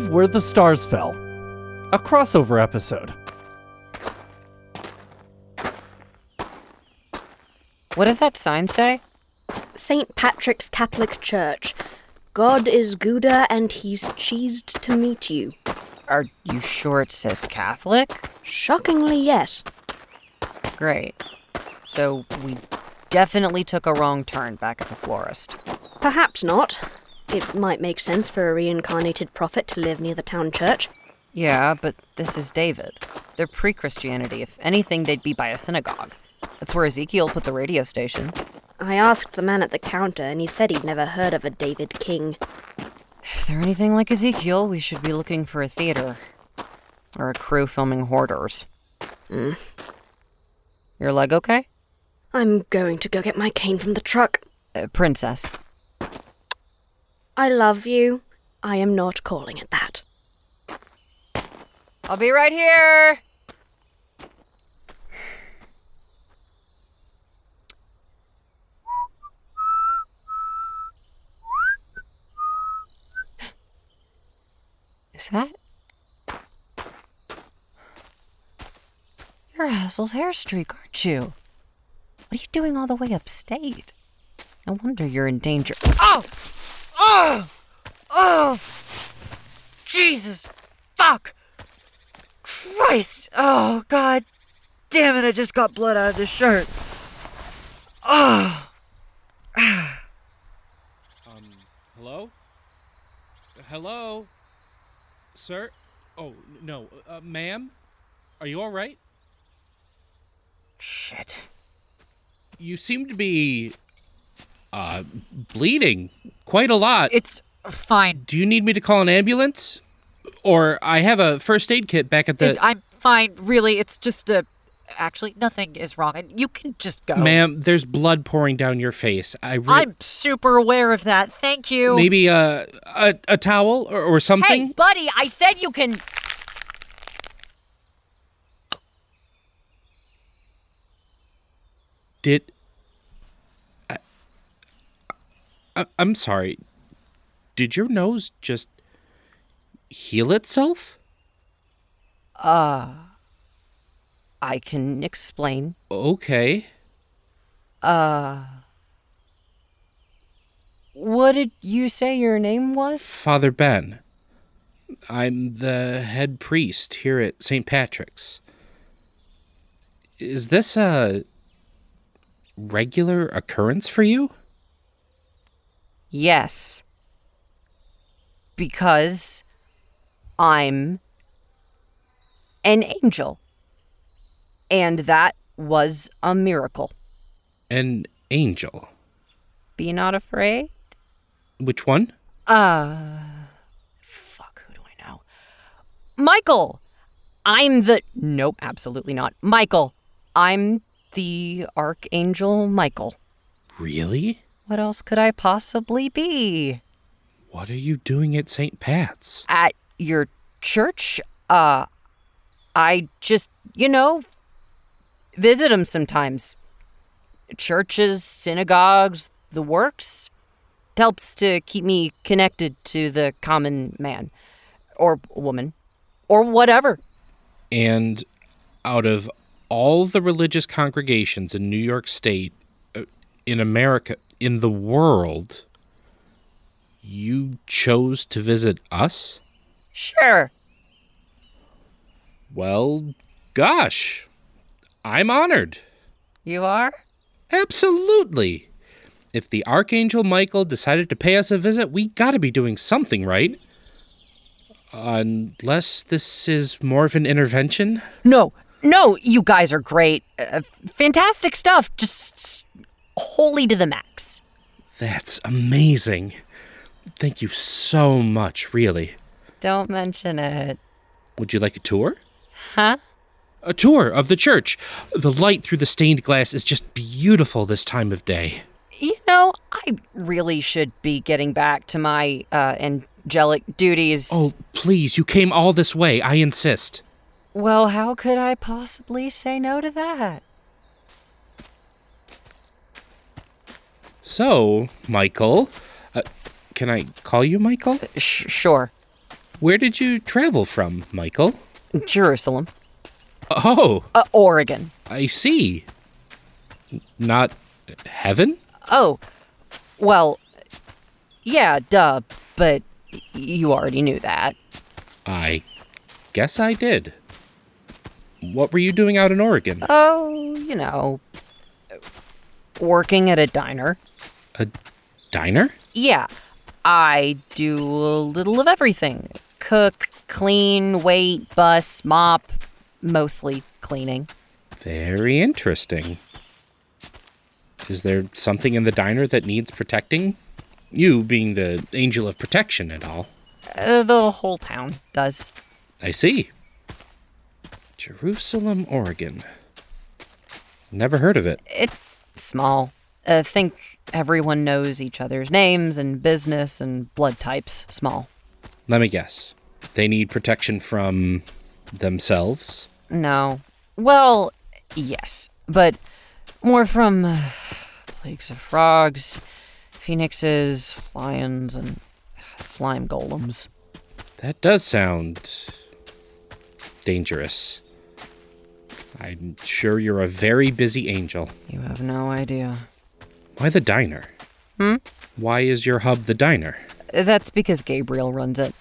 Forgive Where the Stars Fell, a crossover episode. What does that sign say? St. Patrick's Catholic Church. God is Gouda and he's cheesed to meet you. Are you sure it says Catholic? Shockingly, yes. Great. So we definitely took a wrong turn back at the florist. Perhaps not. It might make sense for a reincarnated prophet to live near the town church. Yeah, but this is David. They're pre Christianity. If anything, they'd be by a synagogue. That's where Ezekiel put the radio station. I asked the man at the counter, and he said he'd never heard of a David King. If they're anything like Ezekiel, we should be looking for a theater. Or a crew filming hoarders. Mm. Your leg okay? I'm going to go get my cane from the truck. Uh, princess. I love you. I am not calling it that. I'll be right here. Is that? You're Hessel's hairstreak, aren't you? What are you doing all the way upstate? No wonder you're in danger. Oh! Oh! Oh! Jesus! Fuck! Christ! Oh, God damn it, I just got blood out of this shirt. Oh! Um, hello? Hello? Sir? Oh, no. Uh, ma'am? Are you alright? Shit. You seem to be. Uh, bleeding quite a lot. It's fine. Do you need me to call an ambulance? Or I have a first aid kit back at the. I'm fine, really. It's just a. Actually, nothing is wrong. and You can just go. Ma'am, there's blood pouring down your face. I re- I'm super aware of that. Thank you. Maybe uh, a, a towel or, or something? Hey, buddy, I said you can. Did. I, I, I'm sorry. Did your nose just heal itself? Uh. I can explain. Okay. Uh. What did you say your name was? Father Ben. I'm the head priest here at St. Patrick's. Is this a regular occurrence for you? Yes. Because I'm an angel. And that was a miracle. An angel. Be not afraid. Which one? Uh. Fuck, who do I know? Michael! I'm the. Nope, absolutely not. Michael, I'm the Archangel Michael. Really? What else could I possibly be? What are you doing at St. Pat's? At your church? Uh, I just, you know, visit them sometimes. Churches, synagogues, the works. Helps to keep me connected to the common man or woman or whatever. And out of all the religious congregations in New York State, uh, in America, in the world, you chose to visit us? Sure. Well, gosh, I'm honored. You are? Absolutely. If the Archangel Michael decided to pay us a visit, we gotta be doing something right. Unless this is more of an intervention? No, no, you guys are great. Uh, fantastic stuff. Just holy to the max. That's amazing. Thank you so much, really. Don't mention it. Would you like a tour? Huh? A tour of the church. The light through the stained glass is just beautiful this time of day. You know, I really should be getting back to my uh, angelic duties. Oh, please, you came all this way. I insist. Well, how could I possibly say no to that? So, Michael, uh, can I call you Michael? Sh- sure. Where did you travel from, Michael? Jerusalem. Oh, Uh, Oregon. I see. Not heaven? Oh, well, yeah, duh, but you already knew that. I guess I did. What were you doing out in Oregon? Oh, you know, working at a diner. A diner? Yeah, I do a little of everything cook, clean, wait, bus, mop, mostly cleaning. Very interesting. Is there something in the diner that needs protecting? You being the angel of protection and all. Uh, the whole town does. I see. Jerusalem, Oregon. Never heard of it. It's small. I think everyone knows each other's names and business and blood types. Small. Let me guess. They need protection from themselves? No. Well, yes, but more from uh, plagues of frogs, phoenixes, lions, and slime golems. That does sound dangerous. I'm sure you're a very busy angel. You have no idea. Why the diner? Hmm? Why is your hub the diner? That's because Gabriel runs it.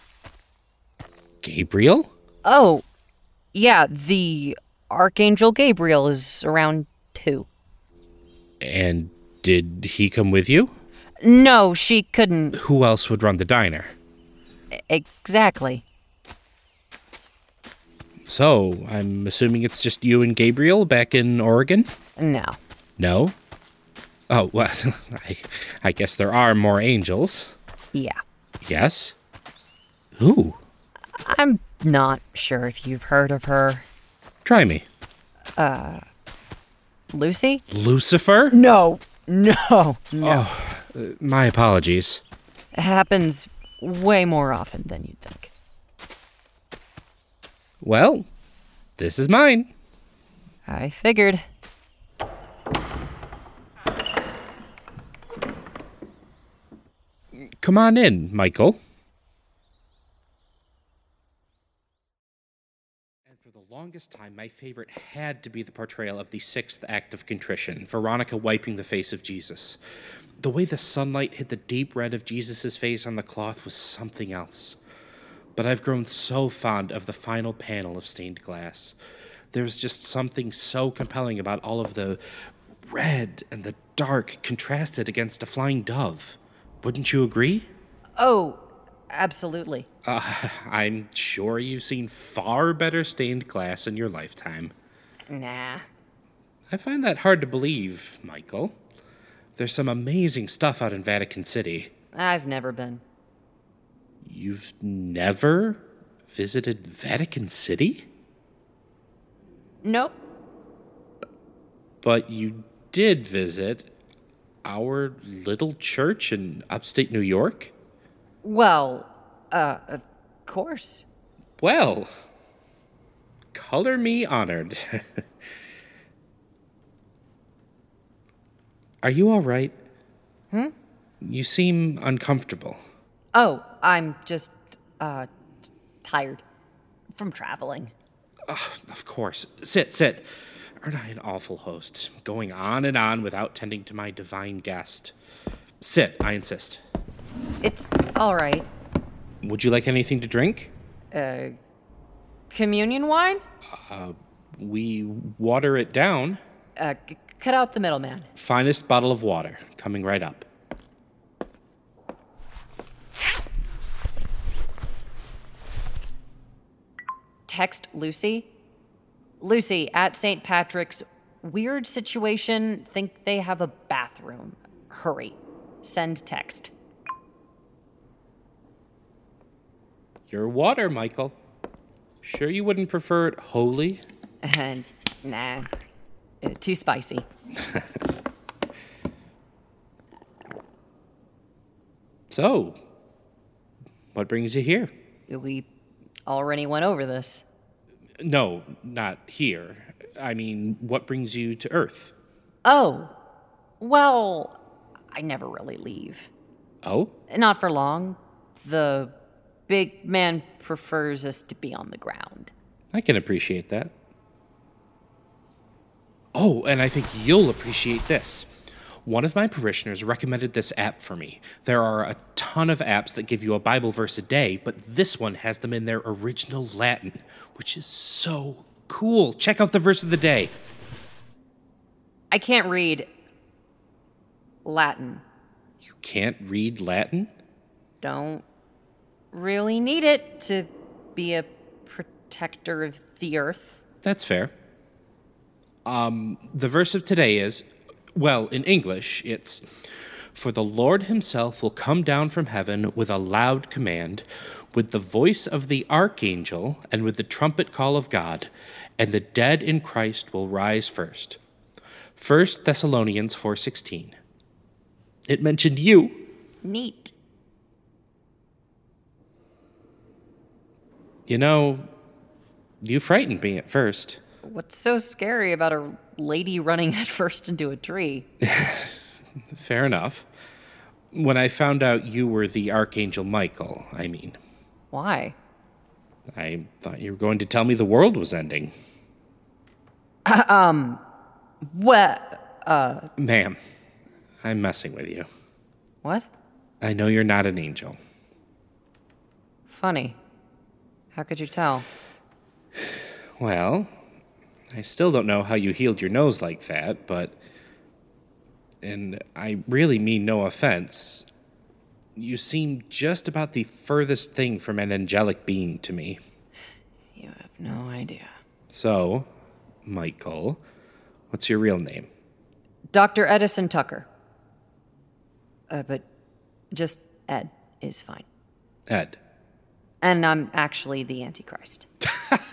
Gabriel? Oh, yeah, the Archangel Gabriel is around too. And did he come with you? No, she couldn't. Who else would run the diner? Exactly. So, I'm assuming it's just you and Gabriel back in Oregon? No. No? Oh, well, I, I guess there are more angels. Yeah. Yes? Who? I'm not sure if you've heard of her. Try me. Uh, Lucy? Lucifer? No. No. No. My apologies. It happens way more often than you'd think. Well, this is mine. I figured. Come on in, Michael. And for the longest time, my favorite had to be the portrayal of the sixth act of contrition, Veronica wiping the face of Jesus. The way the sunlight hit the deep red of Jesus' face on the cloth was something else. But I've grown so fond of the final panel of stained glass. There's just something so compelling about all of the red and the dark contrasted against a flying dove. Wouldn't you agree? Oh, absolutely. Uh, I'm sure you've seen far better stained glass in your lifetime. Nah. I find that hard to believe, Michael. There's some amazing stuff out in Vatican City. I've never been. You've never visited Vatican City? Nope. But you did visit our little church in upstate New York? Well, uh, of course. Well, color me honored. Are you all right? Hmm? You seem uncomfortable. Oh, I'm just, uh, tired from traveling. Of course. Sit, sit. Aren't I an awful host, going on and on without tending to my divine guest? Sit, I insist. It's all right. Would you like anything to drink? Uh, communion wine? Uh, We water it down. Uh, c- cut out the middleman. Finest bottle of water, coming right up. Text Lucy. Lucy, at St. Patrick's, weird situation. Think they have a bathroom. Hurry. Send text. Your water, Michael. Sure you wouldn't prefer it holy? And nah, uh, too spicy. So, what brings you here? We already went over this. No, not here. I mean, what brings you to Earth? Oh, well, I never really leave. Oh? Not for long. The big man prefers us to be on the ground. I can appreciate that. Oh, and I think you'll appreciate this. One of my parishioners recommended this app for me. There are a ton of apps that give you a Bible verse a day, but this one has them in their original Latin, which is so cool. Check out the verse of the day. I can't read Latin. You can't read Latin? Don't really need it to be a protector of the earth. That's fair. Um, the verse of today is, well, in English, it's For the Lord himself will come down from heaven with a loud command, with the voice of the archangel, and with the trumpet call of God, and the dead in Christ will rise first. 1 Thessalonians 4:16. It mentioned you. Neat. You know, you frightened me at first. What's so scary about a lady running headfirst into a tree? Fair enough. When I found out you were the Archangel Michael, I mean, Why? I thought you were going to tell me the world was ending. Um. What? Uh. Ma'am, I'm messing with you. What? I know you're not an angel. Funny. How could you tell? Well, I still don't know how you healed your nose like that, but. And I really mean no offense. You seem just about the furthest thing from an angelic being to me. You have no idea. So, Michael, what's your real name? Dr. Edison Tucker. Uh, but just Ed is fine. Ed. And I'm actually the Antichrist.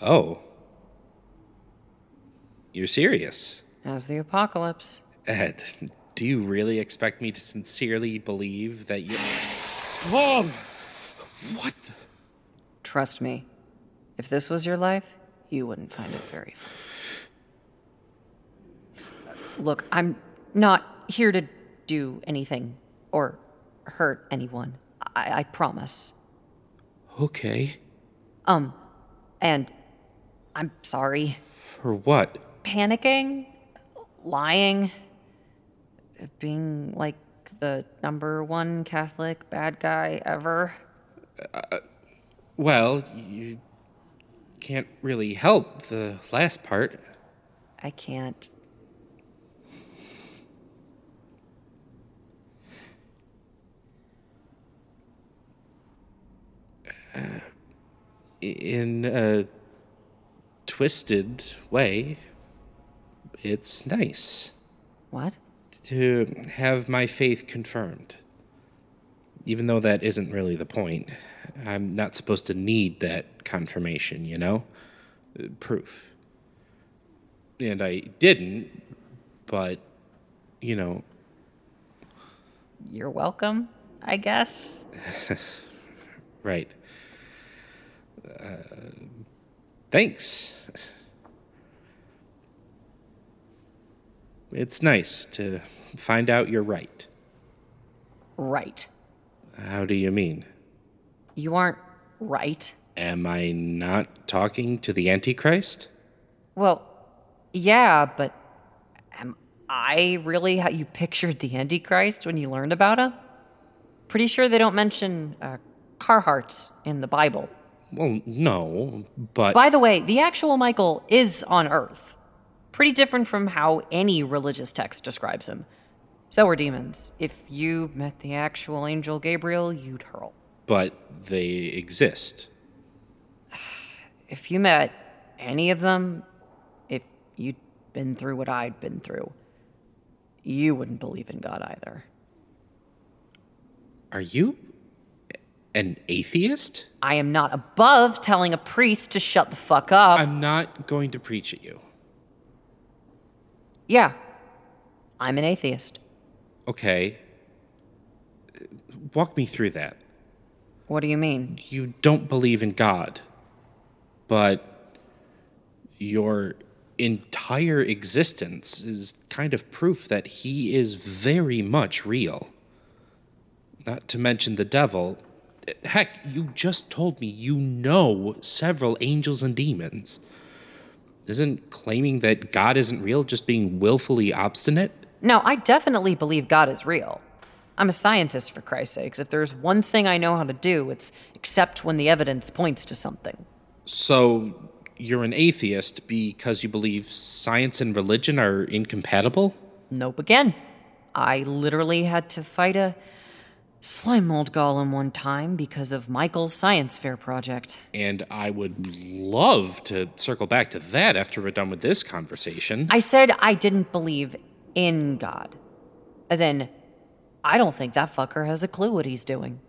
Oh. You're serious? As the apocalypse. Ed, do you really expect me to sincerely believe that you. Oh! What? the- Trust me, if this was your life, you wouldn't find it very fun. Look, I'm not here to do anything or hurt anyone. I, I promise. Okay. Um, and I'm sorry. For what? Panicking, lying, being like the number one Catholic bad guy ever. Well, you can't really help the last part. I can't. Uh, in a twisted way, it's nice What? to have my faith confirmed. Even though that isn't really the point. I'm not supposed to need that confirmation, you know? Proof. And I didn't, but, you know, You're welcome, I guess. right. Uh, thanks. It's nice to find out you're right. Right. How do you mean? You aren't right. Am I not talking to the Antichrist? Well, yeah, but am I really how you pictured the Antichrist when you learned about him? Pretty sure they don't mention uh, Carhartts in the Bible. Well, no, but By the way, the actual Michael is on Earth. Pretty different from how any religious text describes him. So are demons. If you met the actual angel Gabriel, you'd hurl. But they exist. If you met any of them, if you'd been through what I'd been through, you wouldn't believe in God either. Are you an atheist? I am not above telling a priest to shut the fuck up. I'm not going to preach at you. yeah, I'm an atheist. Okay. Walk me through that. What do you mean? You don't believe in God, but your entire existence is kind of proof that he is very much real. Not to mention the devil. Heck, you just told me you know several angels and demons. Isn't claiming that God isn't real just being willfully obstinate? No, I definitely believe God is real. I'm a scientist, for Christ's sakes. If there's one thing I know how to do, it's accept when the evidence points to something. So, you're an atheist because you believe science and religion are incompatible? Nope again. I literally had to fight a slime mold golem one time because of Michael's science fair project. And I would love to circle back to that after we're done with this conversation. I said I didn't believe in God. As in, I don't think that fucker has a clue what he's doing.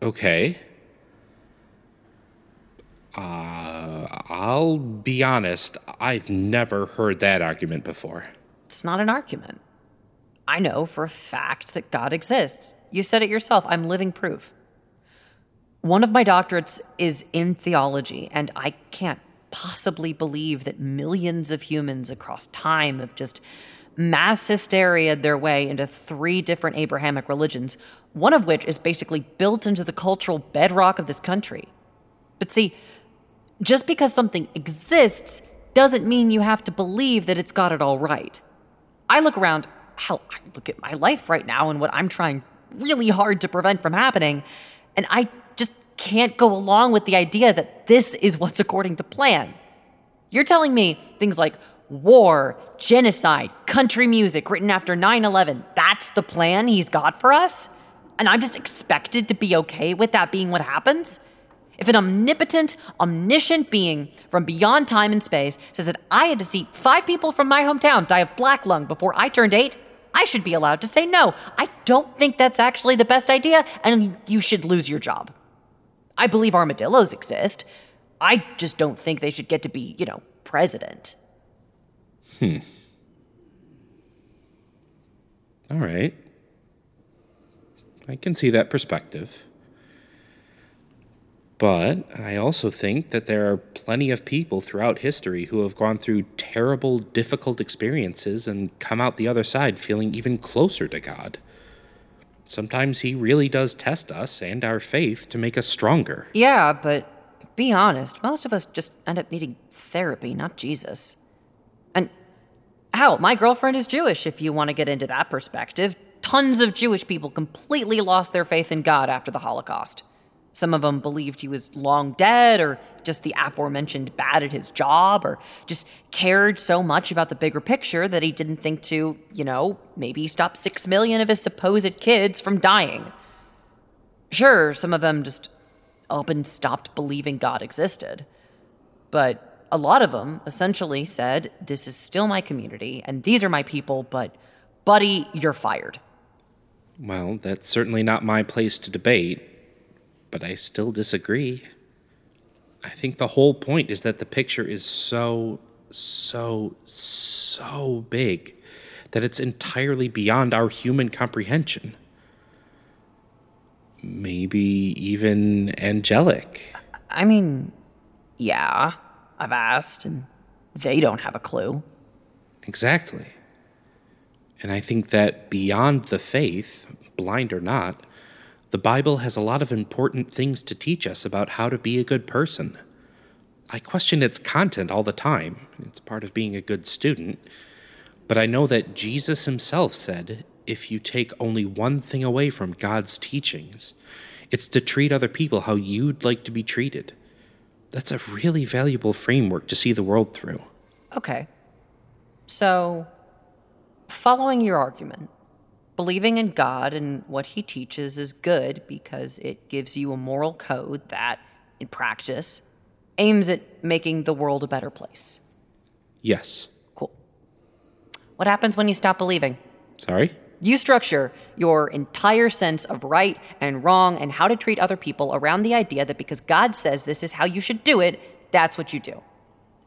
Okay. Uh, I'll be honest, I've never heard that argument before. It's not an argument. I know for a fact that God exists. You said it yourself. I'm living proof. One of my doctorates is in theology, and I can't possibly believe that millions of humans across time have just mass hysteria their way into three different Abrahamic religions, one of which is basically built into the cultural bedrock of this country. But see, just because something exists doesn't mean you have to believe that it's got it all right. I look around, hell, I look at my life right now and what I'm trying really hard to prevent from happening, and I just can't go along with the idea that this is what's according to plan. You're telling me things like war, genocide, country music written after 9 11, that's the plan he's got for us? And I'm just expected to be okay with that being what happens? If an omnipotent, omniscient being from beyond time and space says that I had to see five people from my hometown die of black lung before I turned eight, I should be allowed to say no. I don't think that's actually the best idea, and you should lose your job. I believe armadillos exist. I just don't think they should get to be, you know, president. Hmm. All right. I can see that perspective. But I also think that there are plenty of people throughout history who have gone through terrible, difficult experiences and come out the other side feeling even closer to God. Sometimes He really does test us and our faith to make us stronger. Yeah, but be honest, most of us just end up needing therapy, not Jesus. Hell, my girlfriend is Jewish, if you want to get into that perspective. Tons of Jewish people completely lost their faith in God after the Holocaust. Some of them believed he was long dead, or just the aforementioned bad at his job, or just cared so much about the bigger picture that he didn't think to, you know, maybe stop six million of his supposed kids from dying. Sure, some of them just up and stopped believing God existed. But a lot of them essentially said, This is still my community, and these are my people, but buddy, you're fired. Well, that's certainly not my place to debate, but I still disagree. I think the whole point is that the picture is so, so, so big that it's entirely beyond our human comprehension. Maybe even angelic. I mean, yeah, I've asked, and they don't have a clue. Exactly. And I think that beyond the faith, blind or not, the Bible has a lot of important things to teach us about how to be a good person. I question its content all the time. It's part of being a good student. But I know that Jesus himself said if you take only one thing away from God's teachings, it's to treat other people how you'd like to be treated. That's a really valuable framework to see the world through. Okay. So, following your argument, believing in God and what he teaches is good because it gives you a moral code that, in practice, aims at making the world a better place. Yes. Cool. What happens when you stop believing? Sorry? You structure your entire sense of right and wrong and how to treat other people around the idea that because God says this is how you should do it, that's what you do.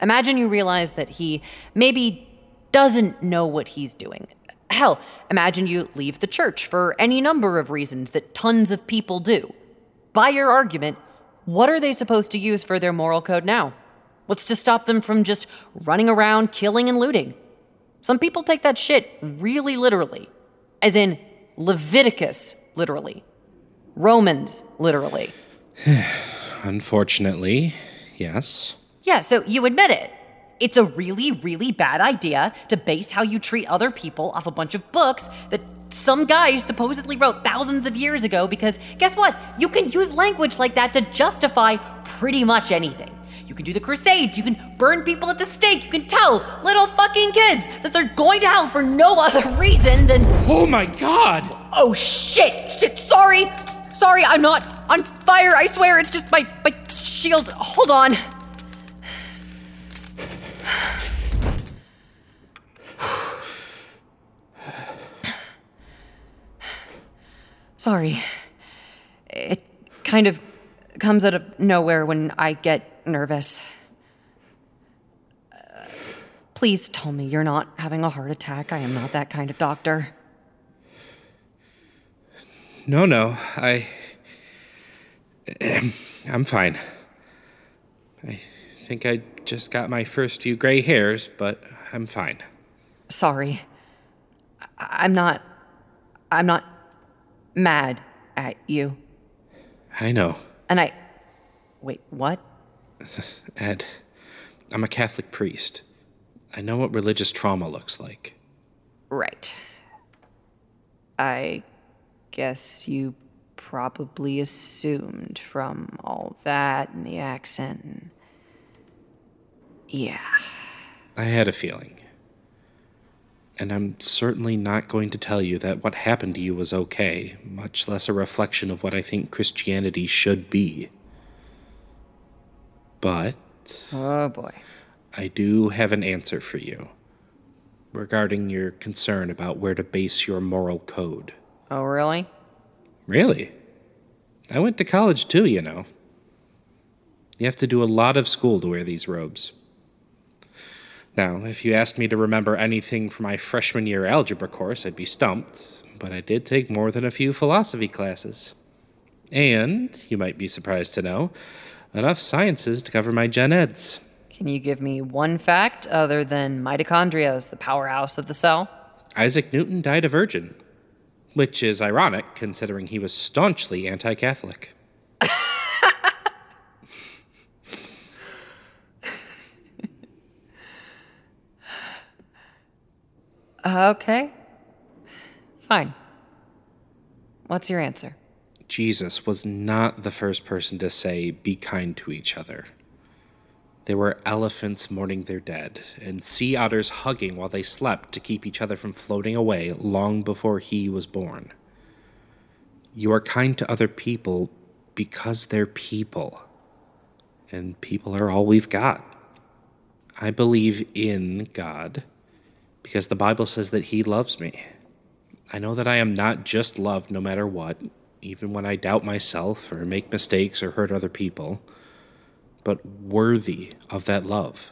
Imagine you realize that he maybe doesn't know what he's doing. Hell, imagine you leave the church for any number of reasons that tons of people do. By your argument, what are they supposed to use for their moral code now? What's to stop them from just running around killing and looting? Some people take that shit really literally as in Leviticus, literally, Romans, literally. Unfortunately, yes. Yeah, so you admit it. It's a really, really bad idea to base how you treat other people off a bunch of books that some guy supposedly wrote thousands of years ago because guess what? You can use language like that to justify pretty much anything. You can do the crusades, you can burn people at the stake, you can tell little fucking kids that they're going to hell for no other reason than. Oh my god! Oh shit! Shit, sorry! Sorry, I'm not on fire, I swear, it's just my, my shield. Hold on. Sorry. It kind of comes out of nowhere when I get nervous. Uh, please tell me you're not having a heart attack. I am not that kind of doctor. No, no. I. I'm fine. I think I just got my first few gray hairs, but I'm fine. Sorry. I- I'm not. I'm not mad at you. I know. And I. Wait, what? Ed, I'm a Catholic priest. I know what religious trauma looks like. Right. I guess you probably assumed from all that and the accent and. Yeah. I had a feeling. And I'm certainly not going to tell you that what happened to you was okay, much less a reflection of what I think Christianity should be. But Oh boy. I do have an answer for you regarding your concern about where to base your moral code. Oh, really? Really? I went to college too, you know. You have to do a lot of school to wear these robes. Now, if you asked me to remember anything from my freshman year algebra course, I'd be stumped, but I did take more than a few philosophy classes. And, you might be surprised to know, enough sciences to cover my gen eds. Can you give me one fact other than mitochondria is the powerhouse of the cell? Isaac Newton died a virgin, which is ironic considering he was staunchly anti Catholic. Uh-huh, okay. Fine. What's your answer? Jesus was not the first person to say, be kind to each other. There were elephants mourning their dead, and sea otters hugging while they slept to keep each other from floating away long before he was born. You are kind to other people because they're people, and people are all we've got. I believe in God because the Bible says that He loves me. I know that I am not just loved no matter what, even when I doubt myself or make mistakes or hurt other people, but worthy of that love.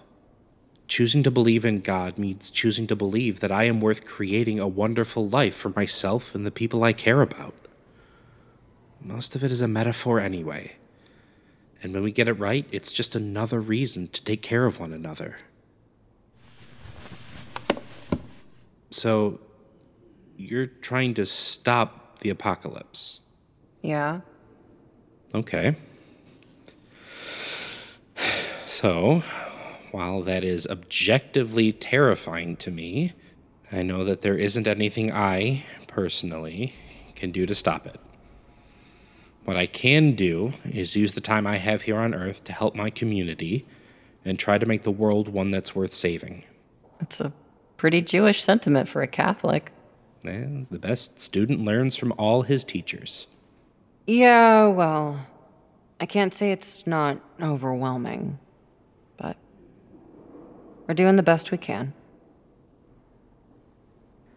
Choosing to believe in God means choosing to believe that I am worth creating a wonderful life for myself and the people I care about. Most of it is a metaphor anyway. And when we get it right, it's just another reason to take care of one another. So, you're trying to stop the apocalypse. Yeah. Okay. So, while that is objectively terrifying to me, I know that there isn't anything I, personally, can do to stop it. What I can do is use the time I have here on Earth to help my community and try to make the world one that's worth saving. It's a pretty Jewish sentiment for a Catholic. And the best student learns from all his teachers. Yeah, well, I can't say it's not overwhelming, but we're doing the best we can.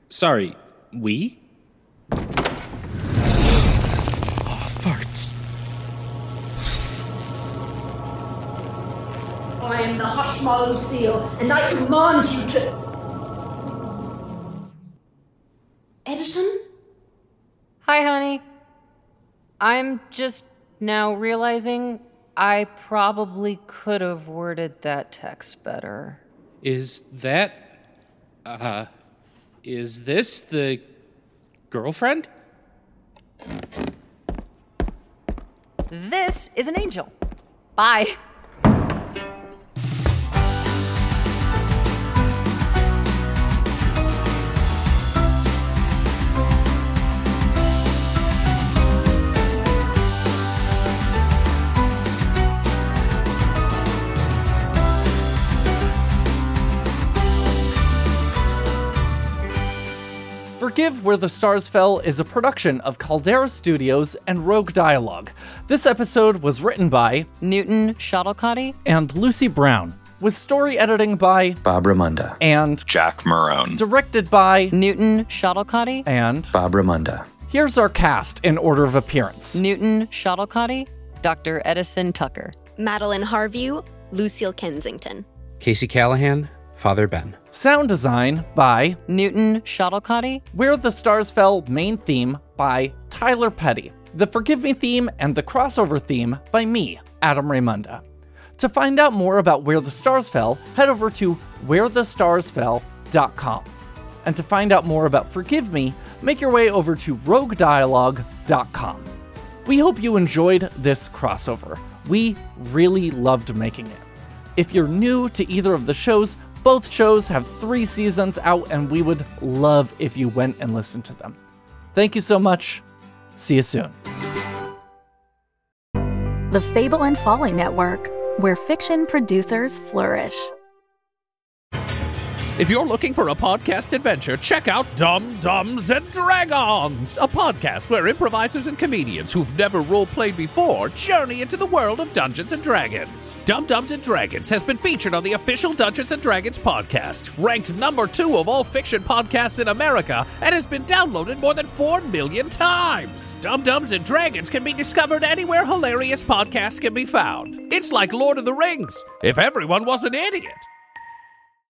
Sorry, we? Oh, farts. I am the Hushmallow Seal, and I command you to. I'm just now realizing I probably could have worded that text better. Is that. Uh. Is this the girlfriend? This is an angel. Bye. Forgive Where the Stars Fell is a production of Caldera Studios and Rogue Dialogue. This episode was written by Newton Shottelkotte? and Lucy Brown, with story editing by Bob Raymonda. and Jack Marone. directed by Newton Shottelkotte? and Bob Raymonda. here's our cast in order of appearance. Newton Shottelkotte? Dr. Edison Tucker. Madelyn Harvieux, Lucille Kensington. Casey Callaghan, Father Ben. Sound design by Newton Shottelkotte? Where the Stars Fell main theme by Tyler Petty. The Forgive Me theme and the crossover theme by me, Adam Raymonda. To find out more about Where the Stars Fell, head over to wherethestarsfell.com. And to find out more about Forgive Me, make your way over to roguedialogue.com. We hope you enjoyed this crossover. We really loved making it. If you're new to either of the shows, both shows have three seasons out, and we would love if you went and listened to them. Thank you so much. See you soon. The Fable and Folly Network, where fiction producers flourish. If you're looking for a podcast adventure, check out Dumb Dumbs and Dragons, a podcast where improvisers and comedians who've never role played before journey into the world of Dungeons and Dragons. Dumb Dumbs and Dragons has been featured on the official Dungeons and Dragons podcast, ranked number two of all fiction podcasts in America, and has been downloaded more than 4 million times. Dumb Dumbs and Dragons can be discovered anywhere hilarious podcasts can be found. It's like Lord of the Rings, if everyone was an idiot.